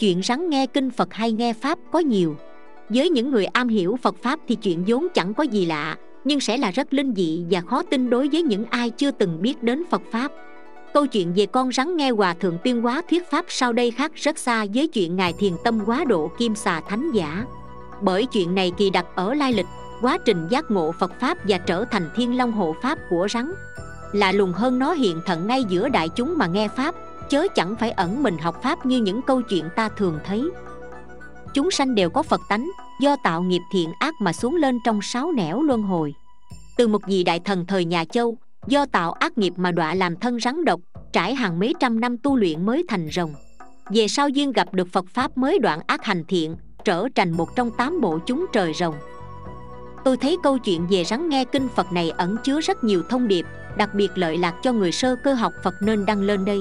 chuyện rắn nghe kinh phật hay nghe pháp có nhiều. Với những người am hiểu phật pháp thì chuyện vốn chẳng có gì lạ, nhưng sẽ là rất linh dị và khó tin đối với những ai chưa từng biết đến phật pháp. Câu chuyện về con rắn nghe hòa thượng tuyên hóa thuyết pháp sau đây khác rất xa với chuyện ngài thiền tâm quá độ kim xà thánh giả. Bởi chuyện này kỳ đặc ở lai lịch, quá trình giác ngộ phật pháp và trở thành thiên long hộ pháp của rắn lạ lùng hơn nó hiện thận ngay giữa đại chúng mà nghe pháp chớ chẳng phải ẩn mình học pháp như những câu chuyện ta thường thấy. Chúng sanh đều có phật tánh, do tạo nghiệp thiện ác mà xuống lên trong sáu nẻo luân hồi. Từ một vị đại thần thời nhà châu, do tạo ác nghiệp mà đọa làm thân rắn độc, trải hàng mấy trăm năm tu luyện mới thành rồng. Về sau duyên gặp được phật pháp mới đoạn ác hành thiện, trở thành một trong tám bộ chúng trời rồng. Tôi thấy câu chuyện về rắn nghe kinh phật này ẩn chứa rất nhiều thông điệp, đặc biệt lợi lạc cho người sơ cơ học phật nên đăng lên đây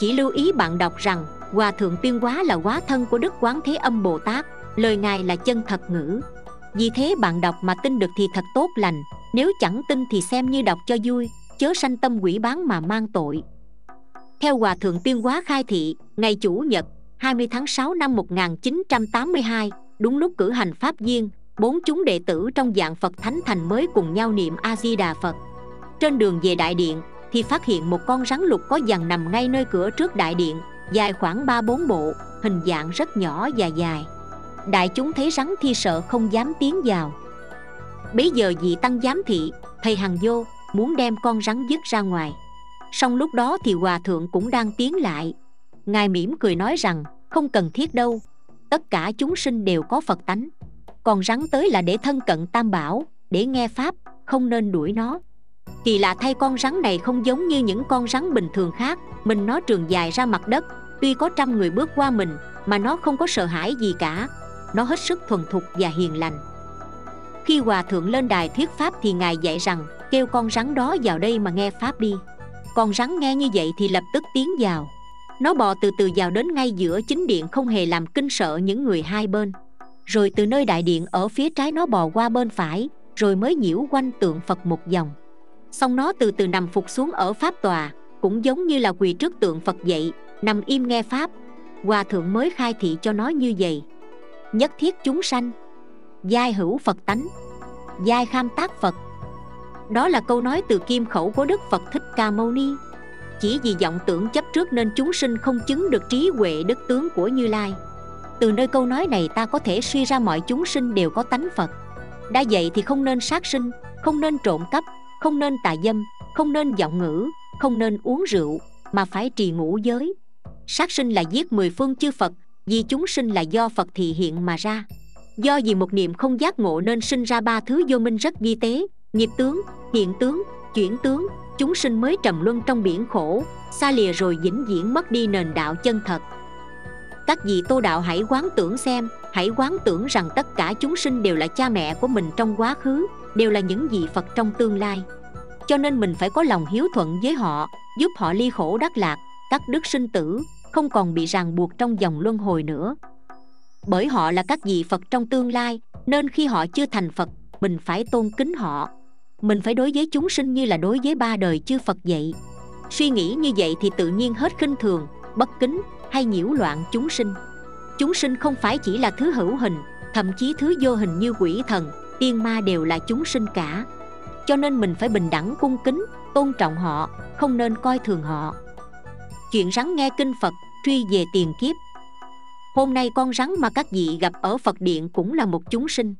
chỉ lưu ý bạn đọc rằng hòa thượng tuyên hóa là hóa thân của đức quán thế âm bồ tát lời ngài là chân thật ngữ vì thế bạn đọc mà tin được thì thật tốt lành nếu chẳng tin thì xem như đọc cho vui chớ sanh tâm quỷ bán mà mang tội theo Hòa Thượng Tuyên Hóa khai thị, ngày Chủ nhật 20 tháng 6 năm 1982, đúng lúc cử hành Pháp Duyên, bốn chúng đệ tử trong dạng Phật Thánh Thành mới cùng nhau niệm A-di-đà Phật. Trên đường về đại điện, thì phát hiện một con rắn lục có dằn nằm ngay nơi cửa trước đại điện, dài khoảng 3-4 bộ, hình dạng rất nhỏ và dài. Đại chúng thấy rắn thi sợ không dám tiến vào. bấy giờ vị tăng giám thị, thầy Hằng vô, muốn đem con rắn dứt ra ngoài song lúc đó thì hòa thượng cũng đang tiến lại ngài mỉm cười nói rằng không cần thiết đâu tất cả chúng sinh đều có phật tánh còn rắn tới là để thân cận tam bảo để nghe pháp không nên đuổi nó kỳ lạ thay con rắn này không giống như những con rắn bình thường khác. Mình nó trường dài ra mặt đất. Tuy có trăm người bước qua mình, mà nó không có sợ hãi gì cả. Nó hết sức thuần thục và hiền lành. Khi hòa thượng lên đài thuyết pháp thì ngài dạy rằng, kêu con rắn đó vào đây mà nghe pháp đi. Con rắn nghe như vậy thì lập tức tiến vào. Nó bò từ từ vào đến ngay giữa chính điện không hề làm kinh sợ những người hai bên. Rồi từ nơi đại điện ở phía trái nó bò qua bên phải, rồi mới nhiễu quanh tượng phật một vòng xong nó từ từ nằm phục xuống ở pháp tòa, cũng giống như là quỳ trước tượng phật vậy nằm im nghe pháp. Hòa thượng mới khai thị cho nó như vậy. Nhất thiết chúng sanh. Giai hữu phật tánh. Giai kham tác phật. Đó là câu nói từ kim khẩu của đức phật thích ca mâu ni. Chỉ vì vọng tưởng chấp trước nên chúng sinh không chứng được trí huệ đức tướng của như lai. Từ nơi câu nói này ta có thể suy ra mọi chúng sinh đều có tánh phật. Đã vậy thì không nên sát sinh, không nên trộm cắp không nên tà dâm, không nên giọng ngữ, không nên uống rượu, mà phải trì ngũ giới. Sát sinh là giết mười phương chư phật, vì chúng sinh là do phật thị hiện mà ra. Do vì một niệm không giác ngộ nên sinh ra ba thứ vô minh rất vi tế, nghiệp tướng, hiện tướng, chuyển tướng, chúng sinh mới trầm luân trong biển khổ, xa lìa rồi vĩnh viễn mất đi nền đạo chân thật. Các vị tô đạo hãy quán tưởng xem, hãy quán tưởng rằng tất cả chúng sinh đều là cha mẹ của mình trong quá khứ đều là những vị phật trong tương lai. Cho nên mình phải có lòng hiếu thuận với họ, giúp họ ly khổ đắc lạc, cắt đức sinh tử, không còn bị ràng buộc trong dòng luân hồi nữa. Bởi họ là các vị phật trong tương lai, nên khi họ chưa thành phật, mình phải tôn kính họ. Mình phải đối với chúng sinh như là đối với ba đời chư phật vậy. Suy nghĩ như vậy thì tự nhiên hết khinh thường, bất kính hay nhiễu loạn chúng sinh. Chúng sinh không phải chỉ là thứ hữu hình, thậm chí thứ vô hình như quỷ thần tiên ma đều là chúng sinh cả. Cho nên mình phải bình đẳng, cung kính, tôn trọng họ, không nên coi thường họ. Chuyện rắn nghe kinh phật, truy về tiền kiếp. Hôm nay con rắn mà các vị gặp ở phật điện cũng là một chúng sinh.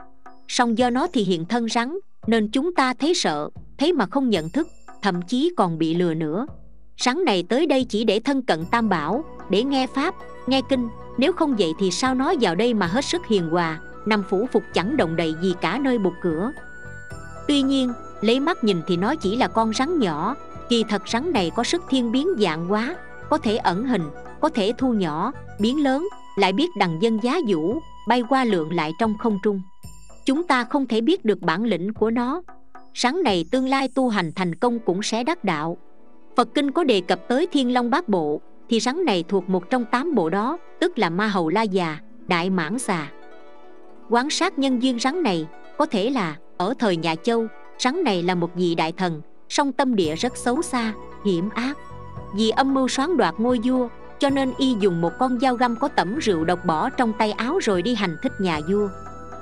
Song do nó thì hiện thân rắn, nên chúng ta thấy sợ, thấy mà không nhận thức, thậm chí còn bị lừa nữa. Rắn này tới đây chỉ để thân cận tam bảo, để nghe pháp, nghe kinh. Nếu không vậy thì sao nó vào đây mà hết sức hiền hòa? Nằm phủ phục chẳng động đậy gì cả nơi bục cửa. Tuy nhiên, lấy mắt nhìn thì nó chỉ là con rắn nhỏ. Kỳ thật rắn này có sức thiên biến dạng quá, có thể ẩn hình, có thể thu nhỏ, biến lớn, lại biết đằng dân giá vũ, bay qua lượng lại trong không trung. Chúng ta không thể biết được bản lĩnh của nó. Rắn này tương lai tu hành thành công cũng sẽ đắc đạo. Phật kinh có đề cập tới thiên long bát bộ, thì rắn này thuộc một trong tám bộ đó, tức là ma hầu la già, đại mãn xà quan sát nhân duyên rắn này, có thể là, ở thời nhà châu, rắn này là một vị đại thần, song tâm địa rất xấu xa, hiểm ác. Vì âm mưu xoán đoạt ngôi vua, cho nên y dùng một con dao găm có tẩm rượu độc bỏ trong tay áo rồi đi hành thích nhà vua.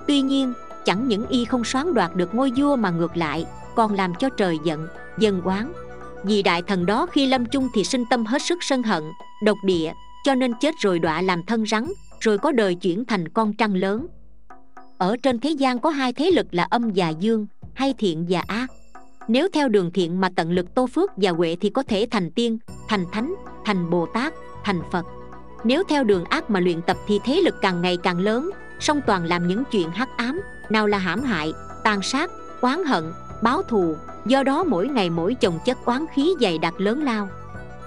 Tuy nhiên, chẳng những y không xoán đoạt được ngôi vua mà ngược lại, còn làm cho trời giận, dân oán. Vì đại thần đó khi lâm chung thì sinh tâm hết sức sân hận, độc địa, cho nên chết rồi đọa làm thân rắn, rồi có đời chuyển thành con trăng lớn ở trên thế gian có hai thế lực là âm và dương, hay thiện và ác. Nếu theo đường thiện mà tận lực tô phước và huệ thì có thể thành tiên, thành thánh, thành bồ tát, thành phật. Nếu theo đường ác mà luyện tập thì thế lực càng ngày càng lớn, song toàn làm những chuyện hắc ám, nào là hãm hại, tàn sát, oán hận, báo thù. Do đó mỗi ngày mỗi chồng chất oán khí dày đặc lớn lao.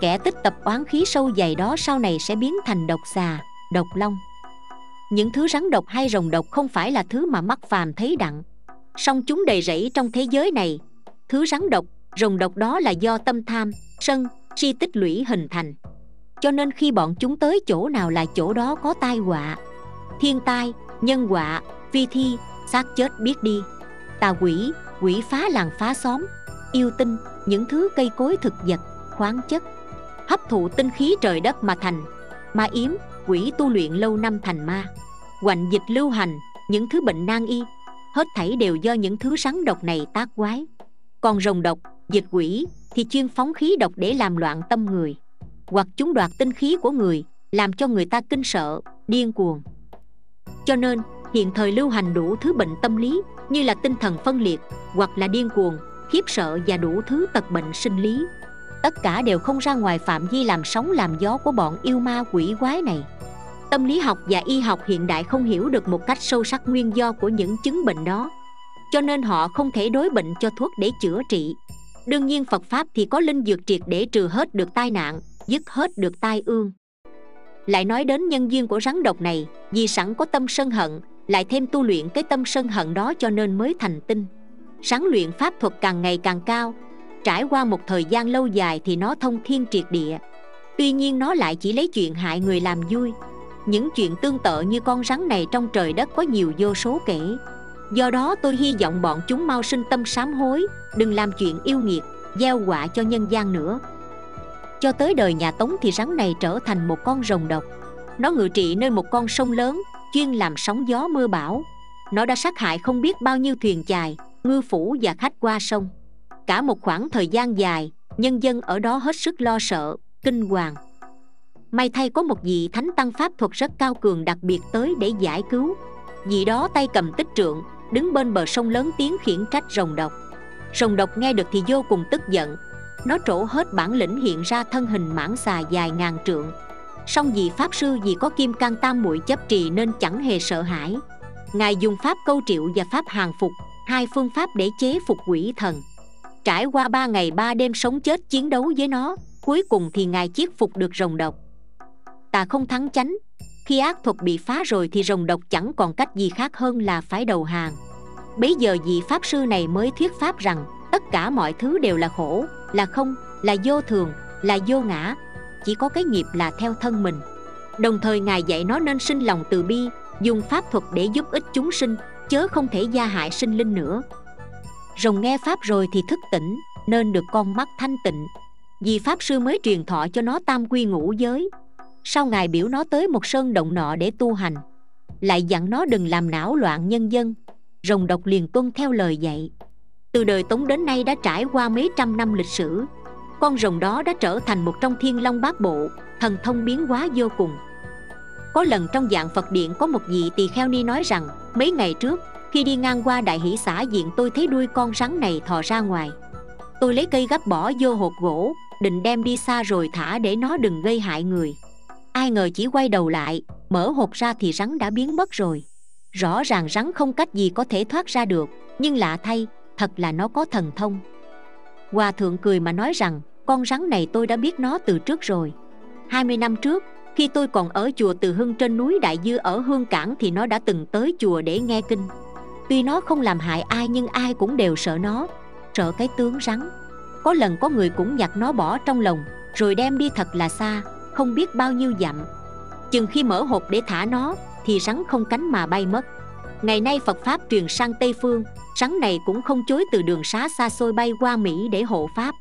Kẻ tích tập oán khí sâu dày đó sau này sẽ biến thành độc xà, độc long những thứ rắn độc hay rồng độc không phải là thứ mà mắt phàm thấy đặng. Song chúng đầy rẫy trong thế giới này. Thứ rắn độc, rồng độc đó là do tâm tham, sân, si tích lũy hình thành. Cho nên khi bọn chúng tới chỗ nào là chỗ đó có tai họa. Thiên tai, nhân họa phi thi, xác chết biết đi. Tà quỷ quỷ phá làng phá xóm, yêu tinh, những thứ cây cối thực vật, khoáng chất. Hấp thụ tinh khí trời đất mà thành ma yếm quỷ tu luyện lâu năm thành ma. Hoành dịch lưu hành, những thứ bệnh nan y, hết thảy đều do những thứ rắn độc này tác quái. Còn rồng độc, dịch quỷ thì chuyên phóng khí độc để làm loạn tâm người, hoặc chúng đoạt tinh khí của người, làm cho người ta kinh sợ, điên cuồng. Cho nên, hiện thời lưu hành đủ thứ bệnh tâm lý, như là tinh thần phân liệt, hoặc là điên cuồng, khiếp sợ và đủ thứ tật bệnh sinh lý tất cả đều không ra ngoài phạm vi làm sóng làm gió của bọn yêu ma quỷ quái này. Tâm lý học và y học hiện đại không hiểu được một cách sâu sắc nguyên do của những chứng bệnh đó. Cho nên họ không thể đối bệnh cho thuốc để chữa trị. Đương nhiên phật pháp thì có linh dược triệt để trừ hết được tai nạn, dứt hết được tai ương. Lại nói đến nhân duyên của rắn độc này, vì sẵn có tâm sân hận, lại thêm tu luyện cái tâm sân hận đó cho nên mới thành tinh. Sáng luyện pháp thuật càng ngày càng cao trải qua một thời gian lâu dài thì nó thông thiên triệt địa. Tuy nhiên nó lại chỉ lấy chuyện hại người làm vui. Những chuyện tương tự như con rắn này trong trời đất có nhiều vô số kể. Do đó tôi hy vọng bọn chúng mau sinh tâm sám hối, đừng làm chuyện yêu nghiệt, gieo quả cho nhân gian nữa. Cho tới đời nhà tống thì rắn này trở thành một con rồng độc. Nó ngự trị nơi một con sông lớn, chuyên làm sóng gió mưa bão. Nó đã sát hại không biết bao nhiêu thuyền chài, ngư phủ và khách qua sông cả một khoảng thời gian dài, nhân dân ở đó hết sức lo sợ, kinh hoàng. May thay có một vị thánh tăng pháp thuật rất cao cường đặc biệt tới để giải cứu. Vị đó tay cầm tích trượng, đứng bên bờ sông lớn tiếng khiển trách rồng độc. Rồng độc nghe được thì vô cùng tức giận. Nó trổ hết bản lĩnh hiện ra thân hình mãng xà dài ngàn trượng. Song vì pháp sư vì có kim can tam muội chấp trì nên chẳng hề sợ hãi. Ngài dùng pháp câu triệu và pháp hàng phục, hai phương pháp để chế phục quỷ thần trải qua ba ngày ba đêm sống chết chiến đấu với nó, cuối cùng thì ngài chiết phục được rồng độc. Tà không thắng chánh, khi ác thuật bị phá rồi thì rồng độc chẳng còn cách gì khác hơn là phải đầu hàng. Bấy giờ vị pháp sư này mới thuyết pháp rằng, tất cả mọi thứ đều là khổ, là không, là vô thường, là vô ngã, chỉ có cái nghiệp là theo thân mình. Đồng thời ngài dạy nó nên sinh lòng từ bi, dùng pháp thuật để giúp ích chúng sinh, chớ không thể gia hại sinh linh nữa rồng nghe pháp rồi thì thức tỉnh, nên được con mắt thanh tịnh. Vì pháp sư mới truyền thọ cho nó tam quy ngũ giới. Sau ngài biểu nó tới một sơn động nọ để tu hành. Lại dặn nó đừng làm não loạn nhân dân. Rồng độc liền tuân theo lời dạy. Từ đời tống đến nay đã trải qua mấy trăm năm lịch sử. Con rồng đó đã trở thành một trong thiên long bát bộ, thần thông biến hóa vô cùng. Có lần trong dạng phật điện có một vị tỳ kheo ni nói rằng, mấy ngày trước khi đi ngang qua đại hỷ xã diện tôi thấy đuôi con rắn này thò ra ngoài. Tôi lấy cây gấp bỏ vô hộp gỗ, định đem đi xa rồi thả để nó đừng gây hại người. Ai ngờ chỉ quay đầu lại, mở hộp ra thì rắn đã biến mất rồi. Rõ ràng rắn không cách gì có thể thoát ra được, nhưng lạ thay, thật là nó có thần thông. Hòa thượng cười mà nói rằng, con rắn này tôi đã biết nó từ trước rồi. 20 năm trước, khi tôi còn ở chùa Từ Hưng trên núi Đại Dư ở Hương Cảng thì nó đã từng tới chùa để nghe kinh. Tuy nó không làm hại ai nhưng ai cũng đều sợ nó. Sợ cái tướng rắn. Có lần có người cũng nhặt nó bỏ trong lồng, Rồi đem đi thật là xa, Không biết bao nhiêu dặm. Chừng khi mở hộp để thả nó, Thì rắn không cánh mà bay mất. Ngày nay Phật Pháp truyền sang Tây Phương, Rắn này cũng không chối từ đường xá xa xôi bay qua Mỹ để hộ Pháp.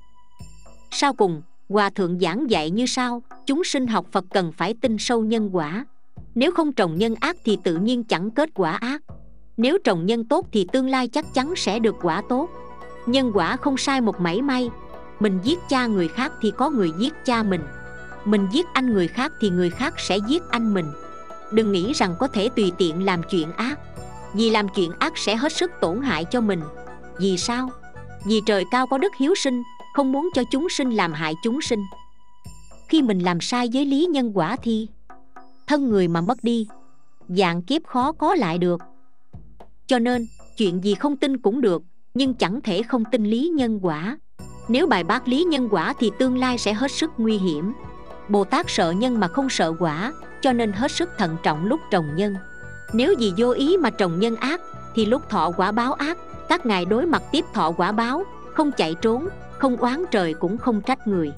Sau cùng, hòa thượng giảng dạy như sau, chúng sinh học phật cần phải tin sâu nhân quả. Nếu không trồng nhân ác thì tự nhiên chẳng kết quả ác nếu trồng nhân tốt thì tương lai chắc chắn sẽ được quả tốt. Nhân quả không sai một mảy may. Mình giết cha người khác thì có người giết cha mình. Mình giết anh người khác thì người khác sẽ giết anh mình. Đừng nghĩ rằng có thể tùy tiện làm chuyện ác. Vì làm chuyện ác sẽ hết sức tổn hại cho mình. Vì sao? Vì trời cao có đức hiếu sinh, không muốn cho chúng sinh làm hại chúng sinh. Khi mình làm sai với lý nhân quả thì thân người mà mất đi, dạng kiếp khó có lại được cho nên, chuyện gì không tin cũng được, nhưng chẳng thể không tin lý nhân quả. Nếu bài bác lý nhân quả thì tương lai sẽ hết sức nguy hiểm. Bồ tát sợ nhân mà không sợ quả, cho nên hết sức thận trọng lúc trồng nhân. Nếu vì vô ý mà trồng nhân ác, thì lúc thọ quả báo ác, các ngài đối mặt tiếp thọ quả báo, không chạy trốn, không oán trời cũng không trách người.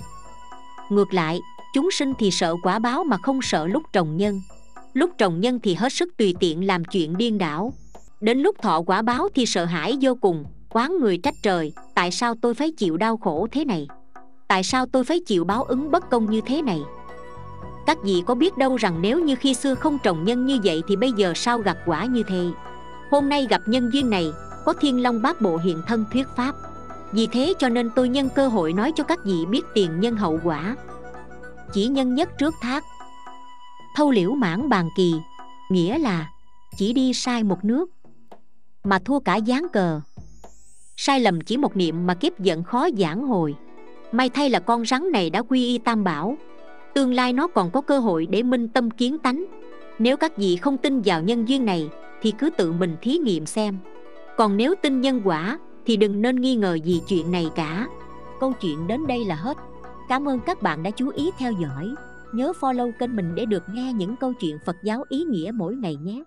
Ngược lại, chúng sinh thì sợ quả báo mà không sợ lúc trồng nhân. Lúc trồng nhân thì hết sức tùy tiện làm chuyện điên đảo đến lúc thọ quả báo thì sợ hãi vô cùng. Quán người trách trời, tại sao tôi phải chịu đau khổ thế này? Tại sao tôi phải chịu báo ứng bất công như thế này? Các vị có biết đâu rằng nếu như khi xưa không trồng nhân như vậy thì bây giờ sao gặp quả như thế? Hôm nay gặp nhân duyên này, có thiên long bát bộ hiện thân thuyết pháp. Vì thế cho nên tôi nhân cơ hội nói cho các vị biết tiền nhân hậu quả. Chỉ nhân nhất trước thác. Thâu liễu mãn bàn kỳ, nghĩa là chỉ đi sai một nước mà thua cả dáng cờ. Sai lầm chỉ một niệm mà kiếp giận khó giảng hồi. May thay là con rắn này đã quy y tam bảo. Tương lai nó còn có cơ hội để minh tâm kiến tánh. Nếu các vị không tin vào nhân duyên này, thì cứ tự mình thí nghiệm xem. Còn nếu tin nhân quả, thì đừng nên nghi ngờ gì chuyện này cả. Câu chuyện đến đây là hết. Cảm ơn các bạn đã chú ý theo dõi. Nhớ follow kênh mình để được nghe những câu chuyện phật giáo ý nghĩa mỗi ngày nhé.